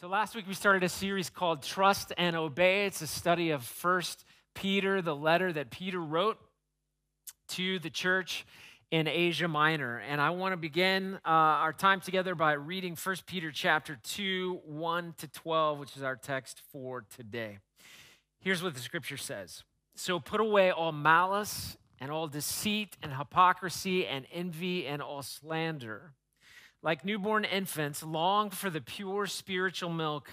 So last week we started a series called Trust and Obey. It's a study of First Peter, the letter that Peter wrote to the church in Asia Minor. And I want to begin uh, our time together by reading First Peter chapter 2, 1 to 12, which is our text for today. Here's what the scripture says. So put away all malice and all deceit and hypocrisy and envy and all slander like newborn infants, long for the pure spiritual milk,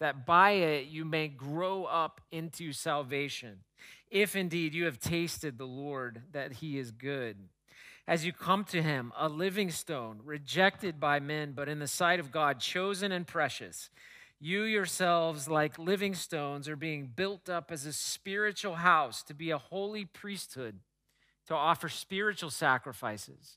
that by it you may grow up into salvation, if indeed you have tasted the Lord that he is good. As you come to him, a living stone, rejected by men, but in the sight of God, chosen and precious, you yourselves, like living stones, are being built up as a spiritual house to be a holy priesthood, to offer spiritual sacrifices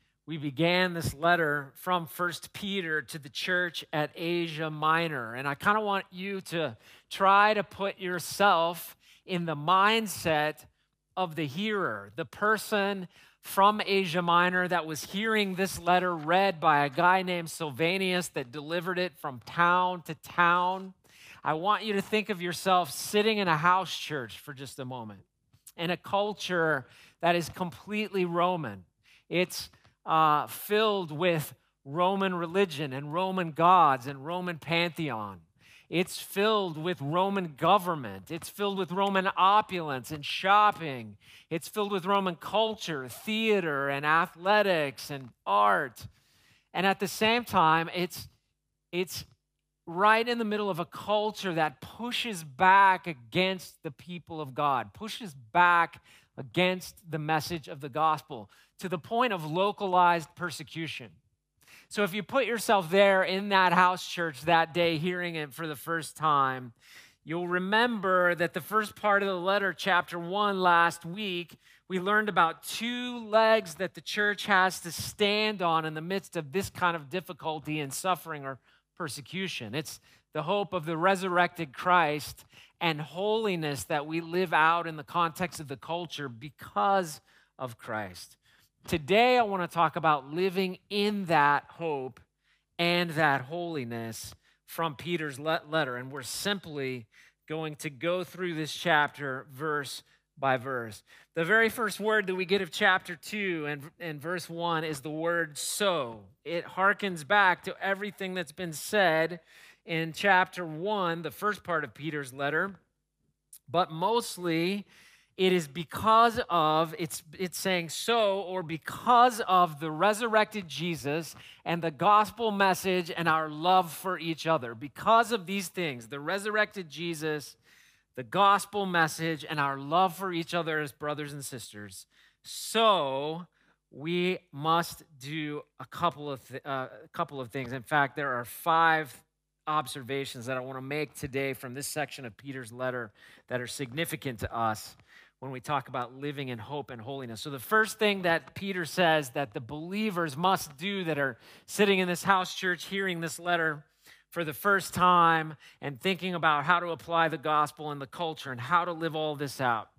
we began this letter from First Peter to the church at Asia Minor. And I kind of want you to try to put yourself in the mindset of the hearer, the person from Asia Minor that was hearing this letter read by a guy named Silvanus that delivered it from town to town. I want you to think of yourself sitting in a house church for just a moment in a culture that is completely Roman. It's uh, filled with Roman religion and Roman gods and Roman pantheon. It's filled with Roman government. It's filled with Roman opulence and shopping. It's filled with Roman culture, theater, and athletics and art. And at the same time, it's, it's right in the middle of a culture that pushes back against the people of God, pushes back against the message of the gospel to the point of localized persecution. So if you put yourself there in that house church that day, hearing it for the first time, you'll remember that the first part of the letter, chapter one, last week, we learned about two legs that the church has to stand on in the midst of this kind of difficulty and suffering or persecution. It's the hope of the resurrected Christ and holiness that we live out in the context of the culture because of Christ. Today, I want to talk about living in that hope and that holiness from Peter's letter. And we're simply going to go through this chapter verse by verse. The very first word that we get of chapter 2 and, and verse 1 is the word so. It harkens back to everything that's been said in chapter 1, the first part of Peter's letter, but mostly it is because of it's it's saying so or because of the resurrected Jesus and the gospel message and our love for each other. Because of these things the resurrected Jesus the gospel message and our love for each other as brothers and sisters. So we must do a couple of th- uh, a couple of things. In fact there are five observations that I want to make today from this section of Peter's letter that are significant to us when we talk about living in hope and holiness. So, the first thing that Peter says that the believers must do that are sitting in this house church hearing this letter for the first time and thinking about how to apply the gospel in the culture and how to live all this out.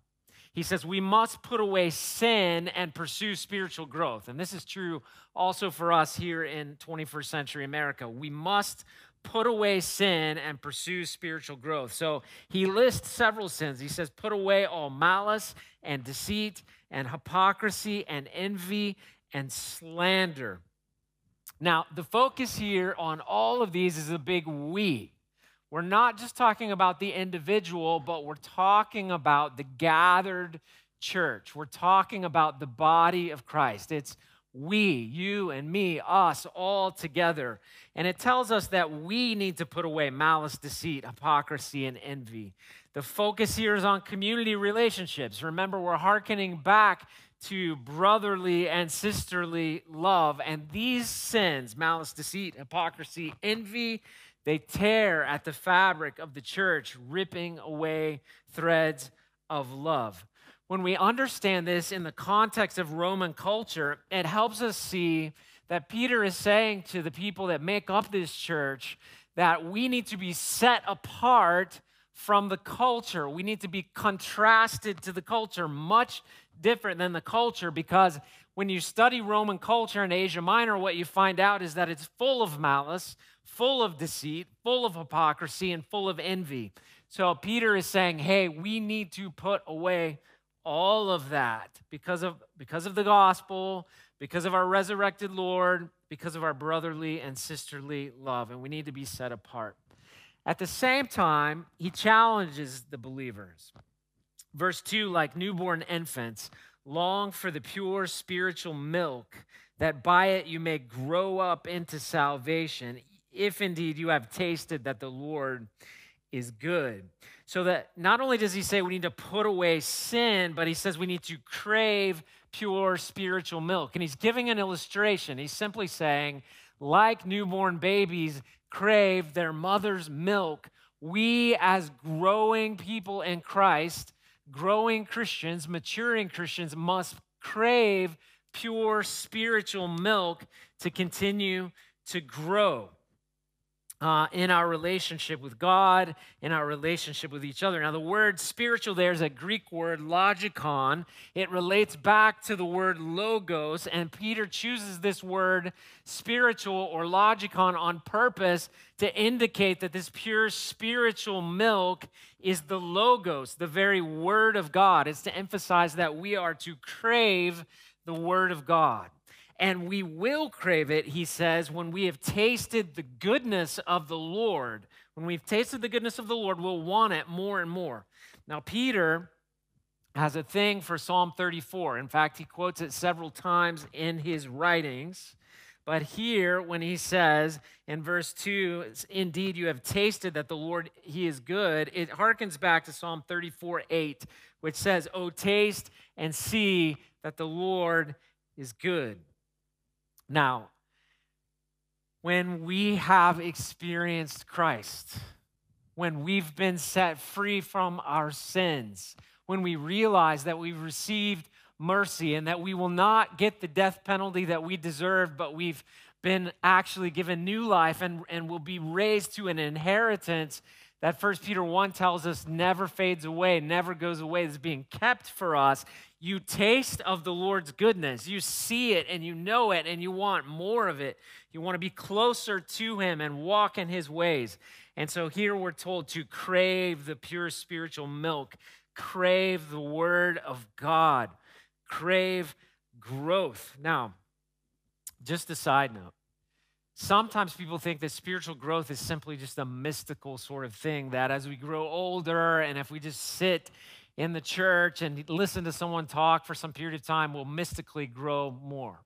He says, We must put away sin and pursue spiritual growth. And this is true also for us here in 21st century America. We must put away sin and pursue spiritual growth. So he lists several sins. He says, Put away all malice and deceit and hypocrisy and envy and slander. Now, the focus here on all of these is a big we. We're not just talking about the individual, but we're talking about the gathered church. We're talking about the body of Christ. It's we, you and me, us, all together. And it tells us that we need to put away malice, deceit, hypocrisy, and envy. The focus here is on community relationships. Remember, we're hearkening back to brotherly and sisterly love. And these sins, malice, deceit, hypocrisy, envy, they tear at the fabric of the church, ripping away threads of love. When we understand this in the context of Roman culture, it helps us see that Peter is saying to the people that make up this church that we need to be set apart from the culture. We need to be contrasted to the culture, much different than the culture, because when you study Roman culture in Asia Minor, what you find out is that it's full of malice, full of deceit, full of hypocrisy, and full of envy. So Peter is saying, hey, we need to put away all of that because of, because of the gospel, because of our resurrected Lord, because of our brotherly and sisterly love, and we need to be set apart. At the same time, he challenges the believers. Verse 2 like newborn infants, long for the pure spiritual milk, that by it you may grow up into salvation, if indeed you have tasted that the Lord is good. So that not only does he say we need to put away sin, but he says we need to crave pure spiritual milk. And he's giving an illustration. He's simply saying, like newborn babies crave their mother's milk, we as growing people in Christ, growing Christians, maturing Christians, must crave pure spiritual milk to continue to grow uh, in our relationship with God, in our relationship with each other. Now, the word spiritual there is a Greek word, logikon. It relates back to the word logos, and Peter chooses this word spiritual or logikon on purpose to indicate that this pure spiritual milk is the logos, the very word of God. It's to emphasize that we are to crave the word of God. And we will crave it, he says, when we have tasted the goodness of the Lord. When we've tasted the goodness of the Lord, we'll want it more and more. Now, Peter has a thing for Psalm 34. In fact, he quotes it several times in his writings. But here, when he says in verse 2, indeed you have tasted that the Lord, he is good, it harkens back to Psalm 34 8, which says, Oh, taste and see that the Lord is good. Now, when we have experienced Christ, when we've been set free from our sins, when we realize that we've received mercy and that we will not get the death penalty that we deserve, but we've been actually given new life and, and will be raised to an inheritance that First Peter 1 tells us never fades away, never goes away, is being kept for us. You taste of the Lord's goodness. You see it and you know it and you want more of it. You want to be closer to Him and walk in His ways. And so here we're told to crave the pure spiritual milk, crave the Word of God, crave growth. Now, just a side note Sometimes people think that spiritual growth is simply just a mystical sort of thing, that as we grow older and if we just sit in the church and listen to someone talk for some period of time, we'll mystically grow more.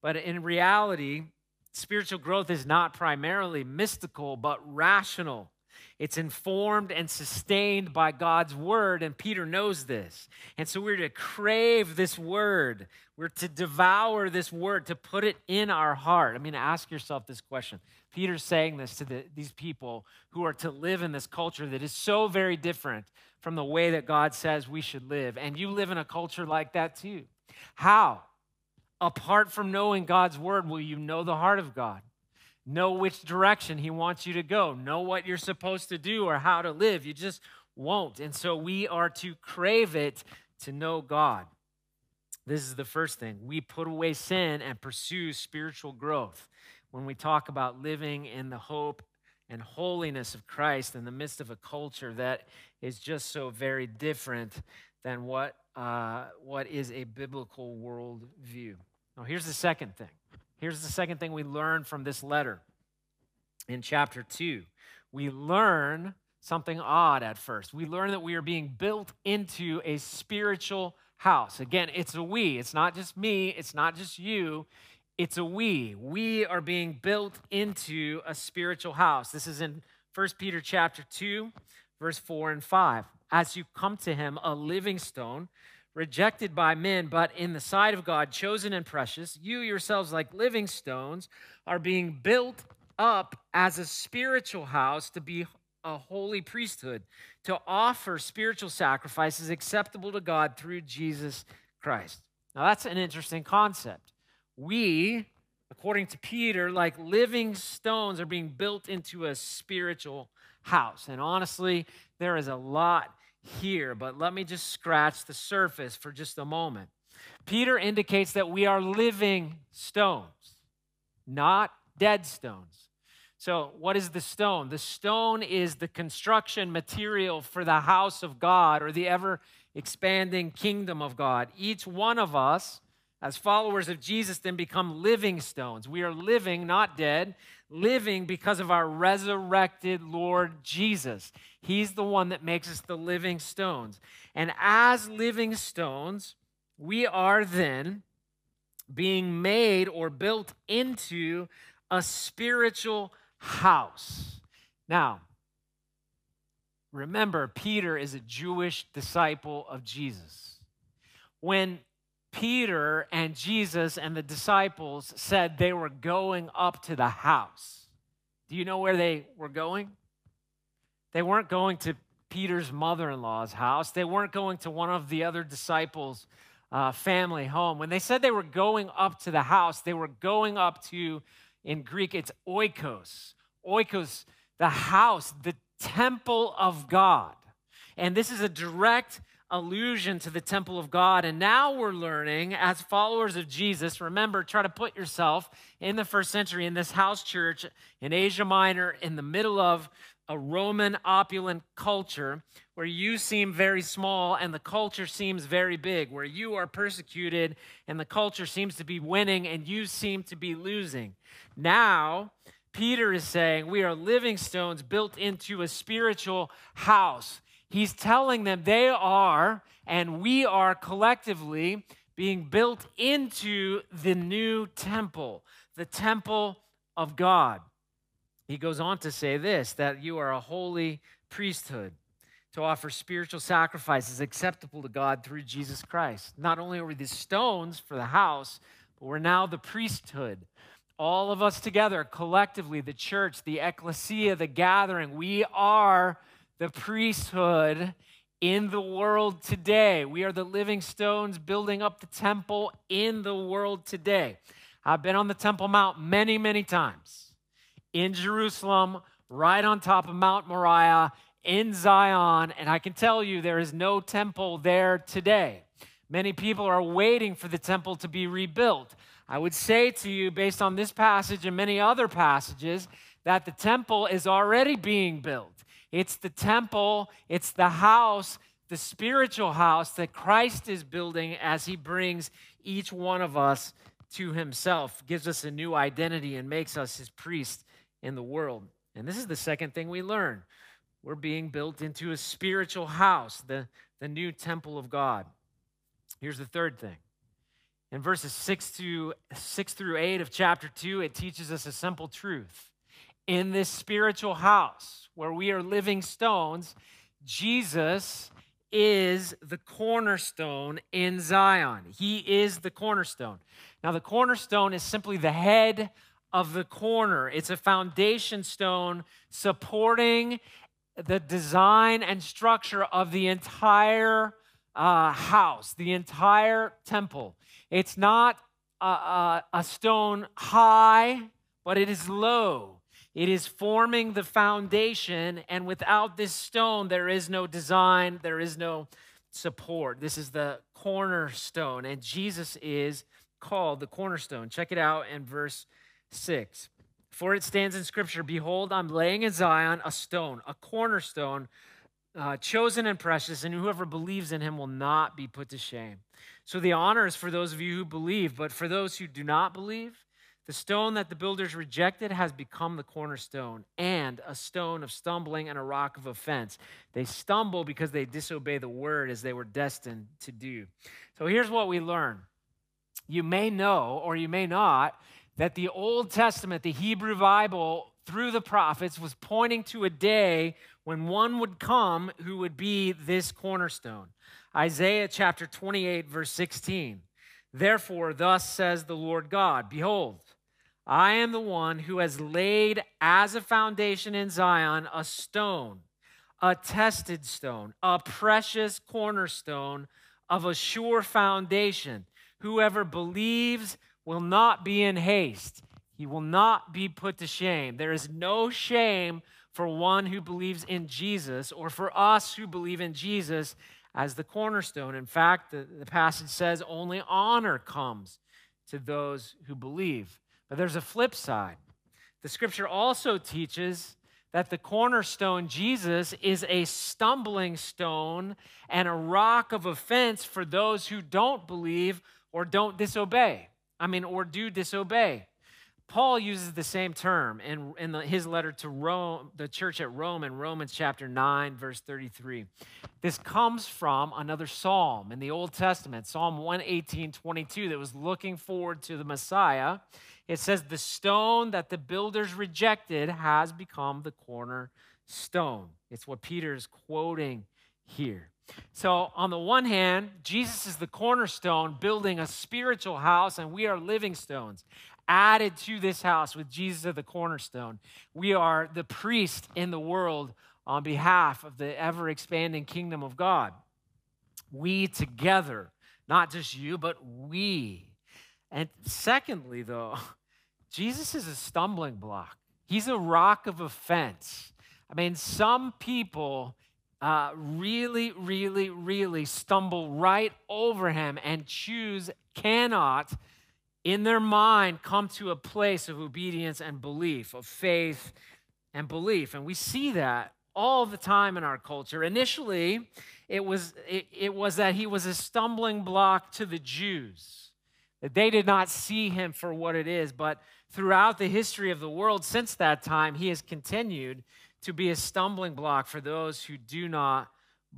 But in reality, spiritual growth is not primarily mystical, but rational. It's informed and sustained by God's word, and Peter knows this. And so we're to crave this word. We're to devour this word, to put it in our heart. I mean, ask yourself this question. Peter's saying this to the, these people who are to live in this culture that is so very different from the way that God says we should live. And you live in a culture like that too. How? Apart from knowing God's word, will you know the heart of God? Know which direction He wants you to go, know what you're supposed to do or how to live. You just won't. And so we are to crave it to know God. This is the first thing. We put away sin and pursue spiritual growth. When we talk about living in the hope and holiness of Christ in the midst of a culture that is just so very different than what, uh, what is a biblical worldview. Now, here's the second thing. Here's the second thing we learn from this letter in chapter 2. We learn something odd at first. We learn that we are being built into a spiritual house. Again, it's a we. It's not just me, it's not just you. It's a we. We are being built into a spiritual house. This is in 1 Peter chapter 2, verse 4 and 5. As you come to him, a living stone, rejected by men, but in the sight of God, chosen and precious, you yourselves, like living stones, are being built up as a spiritual house to be a holy priesthood, to offer spiritual sacrifices acceptable to God through Jesus Christ. Now, that's an interesting concept. We, according to Peter, like living stones, are being built into a spiritual house. And honestly, there is a lot here, but let me just scratch the surface for just a moment. Peter indicates that we are living stones, not dead stones. So, what is the stone? The stone is the construction material for the house of God or the ever expanding kingdom of God. Each one of us, as followers of Jesus, then become living stones. We are living, not dead, living because of our resurrected Lord Jesus. He's the one that makes us the living stones. And as living stones, we are then being made or built into a spiritual house. Now, remember, Peter is a Jewish disciple of Jesus. When Peter and Jesus and the disciples said they were going up to the house, do you know where they were going? They weren't going to Peter's mother in law's house, they weren't going to one of the other disciples' uh, family home. When they said they were going up to the house, they were going up to in Greek, it's oikos. Oikos, the house, the temple of God. And this is a direct allusion to the temple of God. And now we're learning, as followers of Jesus, remember, try to put yourself in the first century in this house church in Asia Minor, in the middle of a Roman opulent culture where you seem very small and the culture seems very big, where you are persecuted and the culture seems to be winning and you seem to be losing. Now, Peter is saying we are living stones built into a spiritual house. He's telling them they are, and we are collectively being built into the new temple, the temple of God. He goes on to say this that you are a holy priesthood to offer spiritual sacrifices acceptable to God through Jesus Christ. Not only are we the stones for the house, but we're now the priesthood. All of us together, collectively, the church, the ecclesia, the gathering, we are the priesthood in the world today. We are the living stones building up the temple in the world today. I've been on the Temple Mount many, many times in Jerusalem, right on top of Mount Moriah, in Zion, and I can tell you there is no temple there today. Many people are waiting for the temple to be rebuilt. I would say to you, based on this passage and many other passages, that the temple is already being built. It's the temple, it's the house, the spiritual house that Christ is building as he brings each one of us to himself, gives us a new identity, and makes us his priest in the world. And this is the second thing we learn. We're being built into a spiritual house, the, the new temple of God. Here's the third thing. In verses 6 to 6 through 8 of chapter 2, it teaches us a simple truth. In this spiritual house where we are living stones, Jesus is the cornerstone in Zion. He is the cornerstone. Now, the cornerstone is simply the head of the corner. It's a foundation stone supporting the design and structure of the entire uh, house, the entire temple. It's not a, a, a stone high, but it is low. It is forming the foundation, and without this stone, there is no design, there is no support. This is the cornerstone, and Jesus is called the cornerstone. Check it out in verse 6. For it stands in Scripture Behold, I'm laying in Zion a stone, a cornerstone, uh, chosen and precious, and whoever believes in him will not be put to shame. So the honor is for those of you who believe, but for those who do not believe, the stone that the builders rejected has become the cornerstone and a stone of stumbling and a rock of offense. They stumble because they disobey the word as they were destined to do. So here's what we learn. You may know, or you may not, that the Old Testament, the Hebrew Bible, through the prophets, was pointing to a day when one would come who would be this cornerstone. Isaiah chapter 28, verse 16. Therefore, thus says the Lord God Behold, I am the one who has laid as a foundation in Zion a stone, a tested stone, a precious cornerstone of a sure foundation. Whoever believes will not be in haste. He will not be put to shame. There is no shame for one who believes in Jesus or for us who believe in Jesus as the cornerstone. In fact, the, the passage says only honor comes to those who believe. There's a flip side. The scripture also teaches that the cornerstone, Jesus, is a stumbling stone and a rock of offense for those who don't believe or don't disobey. I mean, or do disobey. Paul uses the same term in, in the, his letter to Rome, the church at Rome in Romans chapter 9, verse 33. This comes from another psalm in the Old Testament, Psalm 118, 22, that was looking forward to the Messiah. It says, The stone that the builders rejected has become the cornerstone. It's what Peter is quoting here. So, on the one hand, Jesus is the cornerstone, building a spiritual house, and we are living stones added to this house with Jesus as the cornerstone. We are the priest in the world on behalf of the ever expanding kingdom of God. We together, not just you, but we. And secondly, though, Jesus is a stumbling block, he's a rock of offense. I mean, some people uh, really, really, really stumble right over him and choose, cannot in their mind come to a place of obedience and belief, of faith and belief. And we see that all the time in our culture. Initially, it was, it, it, was that he was a stumbling block to the Jews, that they did not see him for what it is. But throughout the history of the world since that time, he has continued to be a stumbling block for those who do not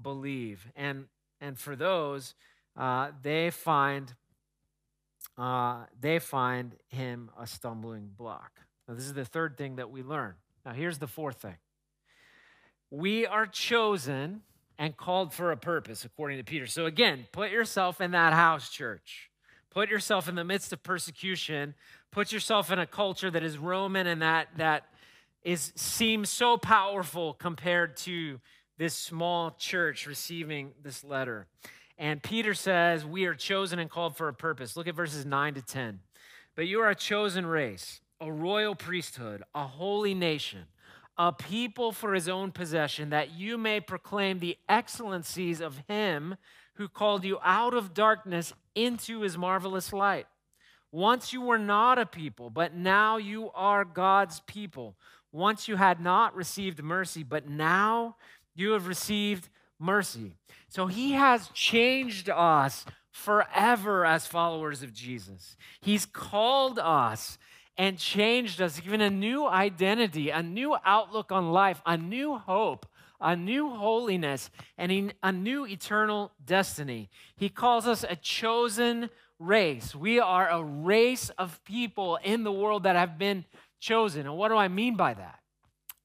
believe. And, and for those, uh, they find uh, they find him a stumbling block. Now, this is the third thing that we learn. Now, here's the fourth thing we are chosen and called for a purpose, according to Peter. So, again, put yourself in that house, church. Put yourself in the midst of persecution. Put yourself in a culture that is Roman and that, that is, seems so powerful compared to this small church receiving this letter. And Peter says, We are chosen and called for a purpose. Look at verses 9 to 10. But you are a chosen race, a royal priesthood, a holy nation, a people for his own possession, that you may proclaim the excellencies of him who called you out of darkness into his marvelous light. Once you were not a people, but now you are God's people. Once you had not received mercy, but now you have received mercy. So he has changed us forever as followers of Jesus. He's called us and changed us, given a new identity, a new outlook on life, a new hope, a new holiness, and a new eternal destiny. He calls us a chosen race. We are a race of people in the world that have been chosen. And what do I mean by that?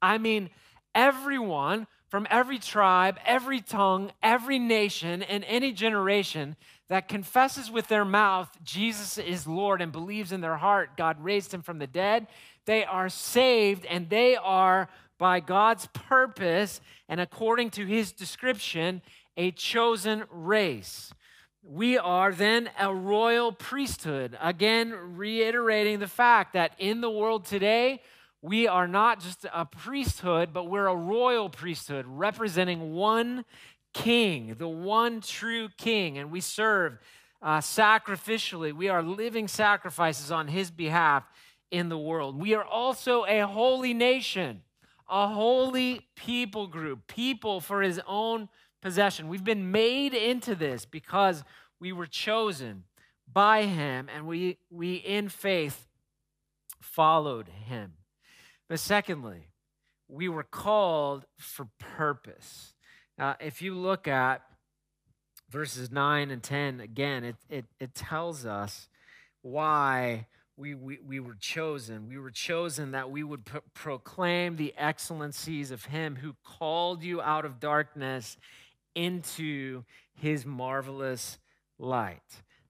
I mean, everyone from every tribe, every tongue, every nation, and any generation that confesses with their mouth Jesus is Lord and believes in their heart God raised him from the dead, they are saved and they are, by God's purpose and according to his description, a chosen race. We are then a royal priesthood. Again, reiterating the fact that in the world today, we are not just a priesthood, but we're a royal priesthood representing one king, the one true king, and we serve uh, sacrificially. We are living sacrifices on his behalf in the world. We are also a holy nation, a holy people group, people for his own possession. We've been made into this because we were chosen by him and we, we in faith followed him. But secondly, we were called for purpose. Now, if you look at verses 9 and 10, again, it, it, it tells us why we, we, we were chosen. We were chosen that we would pro- proclaim the excellencies of Him who called you out of darkness into His marvelous light.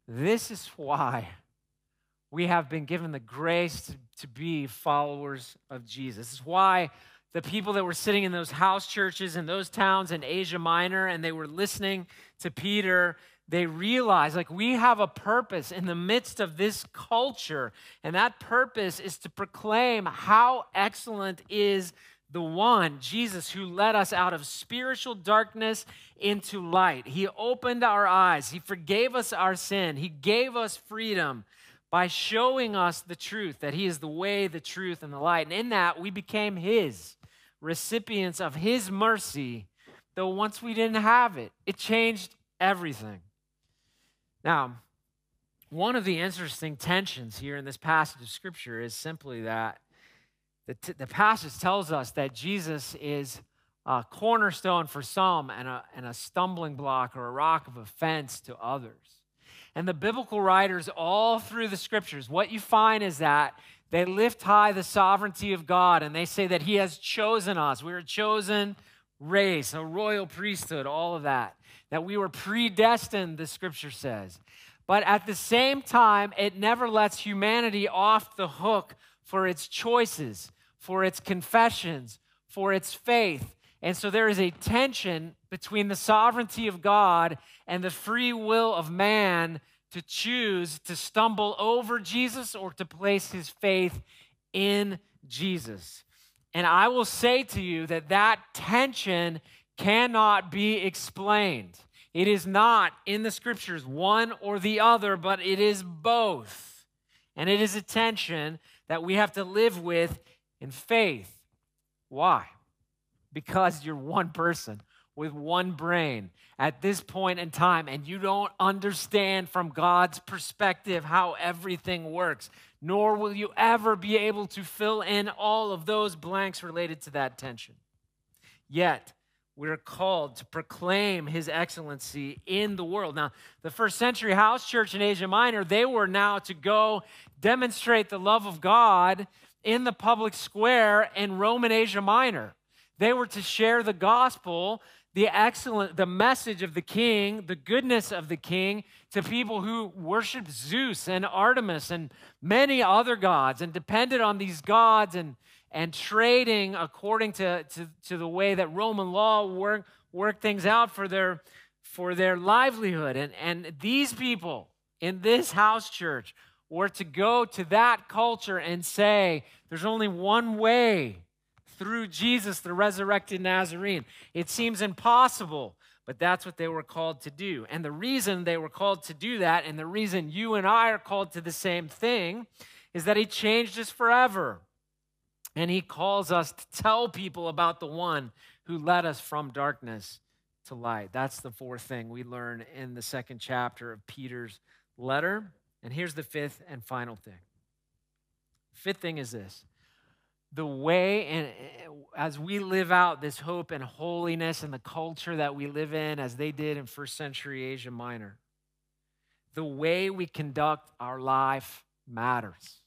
This is why we have been given the grace to, to be followers of Jesus. This is why the people that were sitting in those house churches in those towns in Asia Minor and they were listening to Peter, they realize like we have a purpose in the midst of this culture, and that purpose is to proclaim how excellent is the one, Jesus, who led us out of spiritual darkness into light. He opened our eyes, He forgave us our sin, He gave us freedom by showing us the truth that He is the way, the truth, and the light. And in that, we became His recipients of His mercy, though once we didn't have it. It changed everything. Now, one of the interesting tensions here in this passage of Scripture is simply that the, t- the passage tells us that Jesus is a cornerstone for some and a, and a stumbling block or a rock of offense to others. And the biblical writers, all through the scriptures, what you find is that they lift high the sovereignty of God and they say that He has chosen us. We are a chosen race, a royal priesthood, all of that. That we were predestined, the scripture says. But at the same time, it never lets humanity off the hook for its choices, for its confessions, for its faith. And so there is a tension between the sovereignty of God and the free will of man to choose to stumble over Jesus or to place his faith in Jesus. And I will say to you that that tension cannot be explained. It is not in the scriptures one or the other, but it is both. And it is a tension that we have to live with in faith. Why? Because you're one person with one brain at this point in time and you don't understand from God's perspective how everything works, nor will you ever be able to fill in all of those blanks related to that tension. Yet, we're called to proclaim his excellency in the world. Now, the first century house church in Asia Minor, they were now to go demonstrate the love of God in the public square in Roman Asia Minor. They were to share the gospel the excellent the message of the king the goodness of the king to people who worshiped zeus and artemis and many other gods and depended on these gods and and trading according to, to, to the way that roman law worked work things out for their for their livelihood and and these people in this house church were to go to that culture and say there's only one way through Jesus, the resurrected Nazarene. It seems impossible, but that's what they were called to do. And the reason they were called to do that, and the reason you and I are called to the same thing, is that He changed us forever. And He calls us to tell people about the one who led us from darkness to light. That's the fourth thing we learn in the second chapter of Peter's letter. And here's the fifth and final thing. Fifth thing is this the way and eh, as we live out this hope and holiness and the culture that we live in as they did in first century asia minor the way we conduct our life matters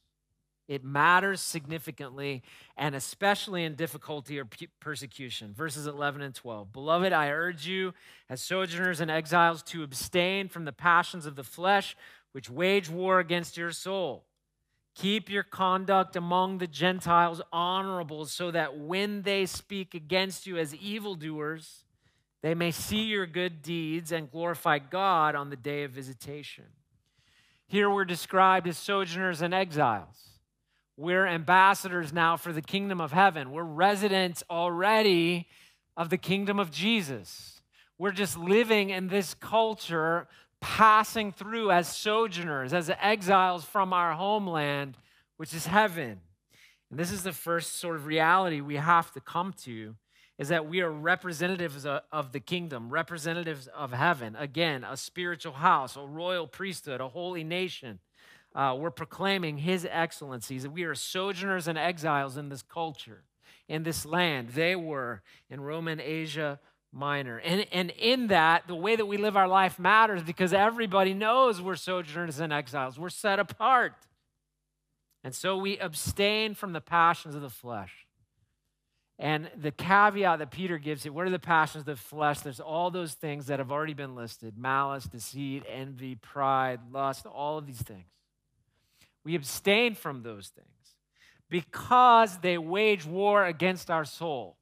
it matters significantly and especially in difficulty or persecution verses 11 and 12 beloved i urge you as sojourners and exiles to abstain from the passions of the flesh which wage war against your soul Keep your conduct among the Gentiles honorable, so that when they speak against you as evildoers, they may see your good deeds and glorify God on the day of visitation. Here we're described as sojourners and exiles. We're ambassadors now for the kingdom of heaven. We're residents already of the kingdom of Jesus. we're just living in this culture, passing through as sojourners, as exiles from our homeland, which is heaven. And this is the first sort of reality we have to come to is that we are representatives of the kingdom, representatives of heaven. Again, a spiritual house, a royal priesthood, a holy nation. Uh, we're proclaiming his excellencies. We are sojourners and exiles in this culture, in this land. They were in Roman Asia Minor. And, and in that, the way that we live our life matters because everybody knows we're sojourners and exiles. We're set apart. And so we abstain from the passions of the flesh. And the caveat that Peter gives it, what are the passions of the flesh? There's all those things that have already been listed malice, deceit, envy, pride, lust, all of these things. We abstain from those things because they wage war against our soul.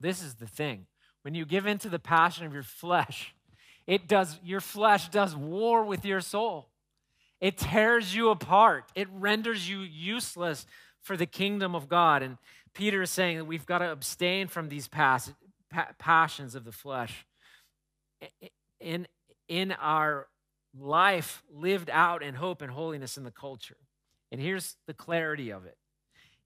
This is the thing. When you give in to the passion of your flesh, it does your flesh does war with your soul. It tears you apart. It renders you useless for the kingdom of God. And Peter is saying that we've got to abstain from these pass, pa- passions of the flesh. In, in our life lived out in hope and holiness in the culture. And here's the clarity of it.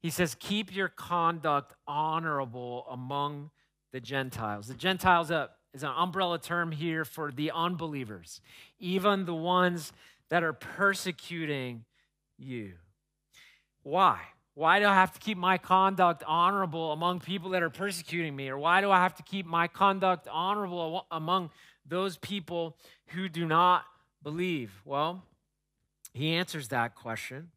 He says, Keep your conduct honorable among the Gentiles. The Gentiles uh, is an umbrella term here for the unbelievers, even the ones that are persecuting you. Why? Why do I have to keep my conduct honorable among people that are persecuting me? Or why do I have to keep my conduct honorable among those people who do not believe? Well, he answers that question.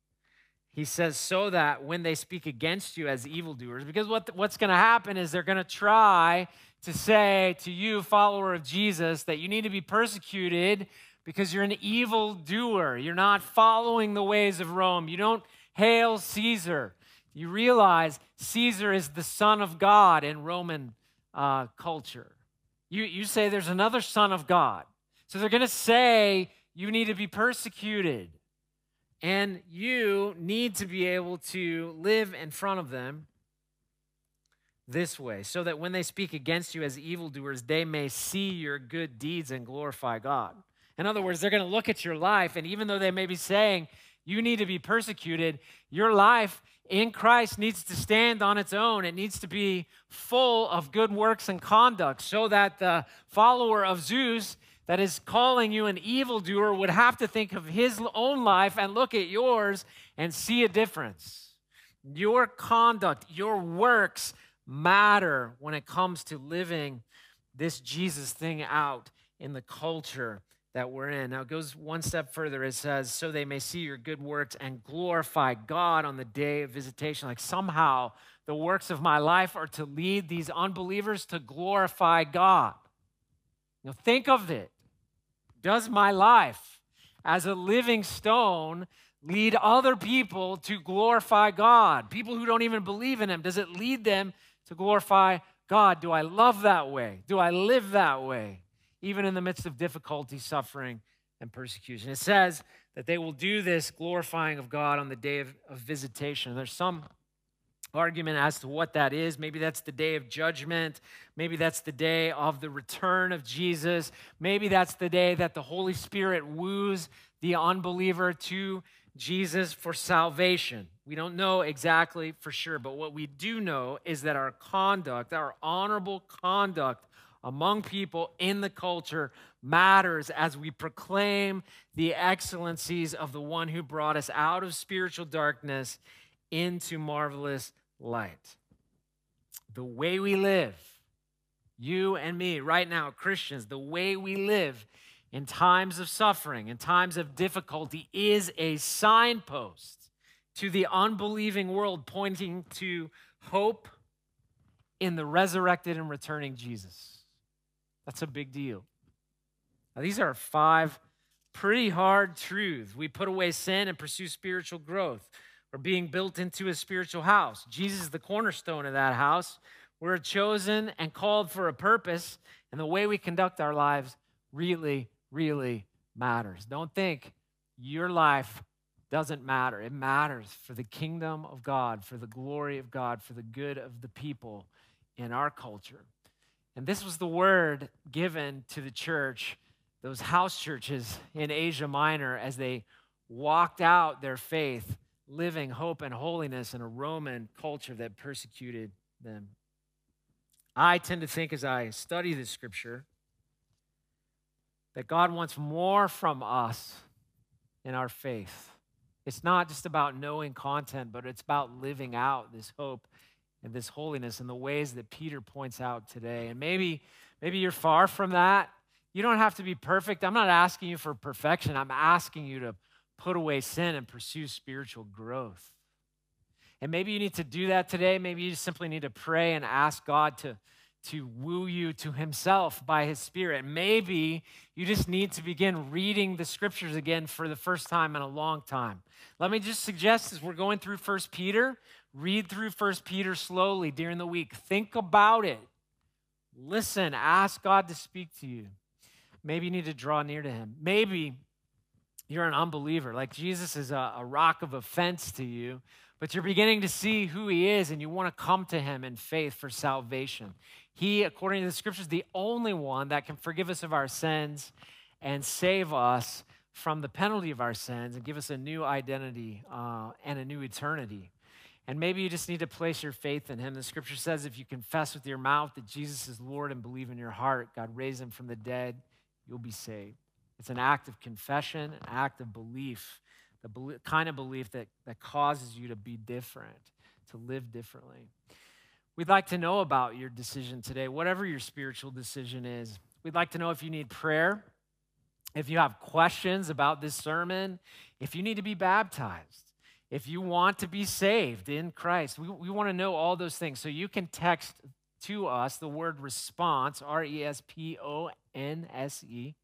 He says, so that when they speak against you as evildoers, because what, what's going to happen is they're going to try to say to you, follower of Jesus, that you need to be persecuted because you're an evil doer. You're not following the ways of Rome. You don't hail Caesar. You realize Caesar is the son of God in Roman uh, culture. You, you say there's another son of God. So they're going to say you need to be persecuted. And you need to be able to live in front of them this way, so that when they speak against you as evildoers, they may see your good deeds and glorify God. In other words, they're going to look at your life, and even though they may be saying you need to be persecuted, your life in Christ needs to stand on its own. It needs to be full of good works and conduct so that the follower of Zeus that is calling you an evildoer would have to think of his own life and look at yours and see a difference. Your conduct, your works matter when it comes to living this Jesus thing out in the culture that we're in. Now it goes one step further. It says, so they may see your good works and glorify God on the day of visitation. Like somehow the works of my life are to lead these unbelievers to glorify God. Now think of it. Does my life as a living stone lead other people to glorify God? People who don't even believe in Him, does it lead them to glorify God? Do I love that way? Do I live that way? Even in the midst of difficulty, suffering, and persecution. It says that they will do this glorifying of God on the day of, of visitation. There's some argument as to what that is. Maybe that's the day of judgment. Maybe that's the day of the return of Jesus. Maybe that's the day that the Holy Spirit woos the unbeliever to Jesus for salvation. We don't know exactly for sure, but what we do know is that our conduct, our honorable conduct among people in the culture matters as we proclaim the excellencies of the one who brought us out of spiritual darkness into marvelous light. The way we live, you and me right now, Christians, the way we live in times of suffering, in times of difficulty, is a signpost to the unbelieving world pointing to hope in the resurrected and returning Jesus. That's a big deal. Now, these are five pretty hard truths. We put away sin and pursue spiritual growth. We're being built into a spiritual house. Jesus is the cornerstone of that house. We're chosen and called for a purpose, and the way we conduct our lives really, really matters. Don't think your life doesn't matter. It matters for the kingdom of God, for the glory of God, for the good of the people in our culture. And this was the word given to the church, those house churches in Asia Minor, as they walked out their faith, living hope and holiness in a Roman culture that persecuted them. I tend to think as I study this scripture that God wants more from us in our faith. It's not just about knowing content, but it's about living out this hope and this holiness in the ways that Peter points out today. And maybe, maybe you're far from that. You don't have to be perfect. I'm not asking you for perfection. I'm asking you to put away sin and pursue spiritual growth. And maybe you need to do that today. Maybe you just simply need to pray and ask God to, to woo you to Himself by His Spirit. Maybe you just need to begin reading the scriptures again for the first time in a long time. Let me just suggest as we're going through First Peter, read through First Peter slowly during the week. Think about it. Listen, ask God to speak to you. Maybe you need to draw near to Him. Maybe you're an unbeliever. Like Jesus is a, a rock of offense to you, but you're beginning to see who he is and you want to come to him in faith for salvation. He, according to the scriptures, is the only one that can forgive us of our sins and save us from the penalty of our sins and give us a new identity uh, and a new eternity. And maybe you just need to place your faith in him. The scripture says if you confess with your mouth that Jesus is Lord and believe in your heart, God raised him from the dead, you'll be saved. It's an act of confession, an act of belief, the kind of belief that, that causes you to be different, to live differently. We'd like to know about your decision today, whatever your spiritual decision is. We'd like to know if you need prayer, if you have questions about this sermon, if you need to be baptized, if you want to be saved in Christ. We, we want to know all those things. So you can text to us the word response, R E S P O N S E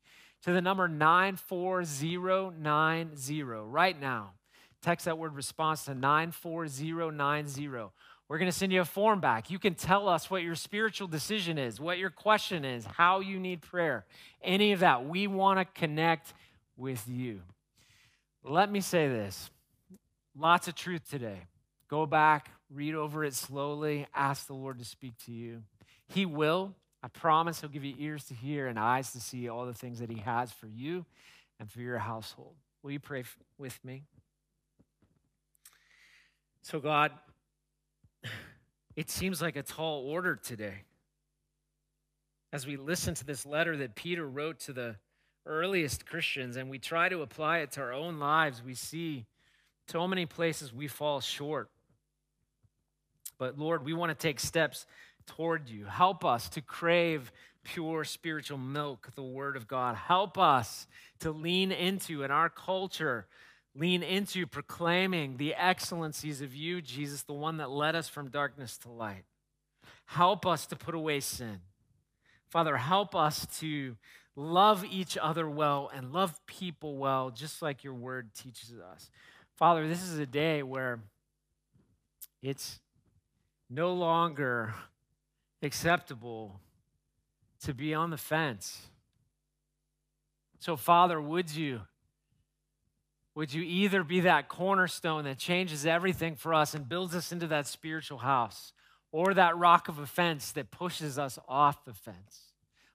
to the number 94090 right now. Text that word response to 94090. We're going to send you a form back. You can tell us what your spiritual decision is, what your question is, how you need prayer, any of that. We want to connect with you. Let me say this lots of truth today. Go back, read over it slowly, ask the Lord to speak to you. He will. I promise he'll give you ears to hear and eyes to see all the things that he has for you and for your household. Will you pray with me? So, God, it seems like a tall order today. As we listen to this letter that Peter wrote to the earliest Christians and we try to apply it to our own lives, we see so many places we fall short. But Lord, we want to take steps toward you. Help us to crave pure spiritual milk, the Word of God. Help us to lean into, in our culture, lean into proclaiming the excellencies of you, Jesus, the one that led us from darkness to light. Help us to put away sin. Father, help us to love each other well and love people well, just like your word teaches us. Father, this is a day where it's no longer acceptable to be on the fence. So, Father, would you? Would you either be that cornerstone that changes everything for us and builds us into that spiritual house, or that rock of offense that pushes us off the fence?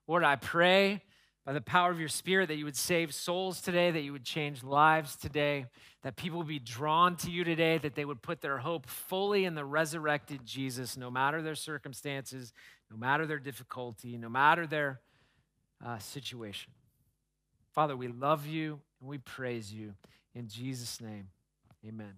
Lord, I pray by the power of your Spirit, that you would save souls today, that you would change lives today, that people would be drawn to you today, that they would put their hope fully in the resurrected Jesus, no matter their circumstances, no matter their difficulty, no matter their uh, situation. Father, we love you and we praise you. In Jesus' name, amen.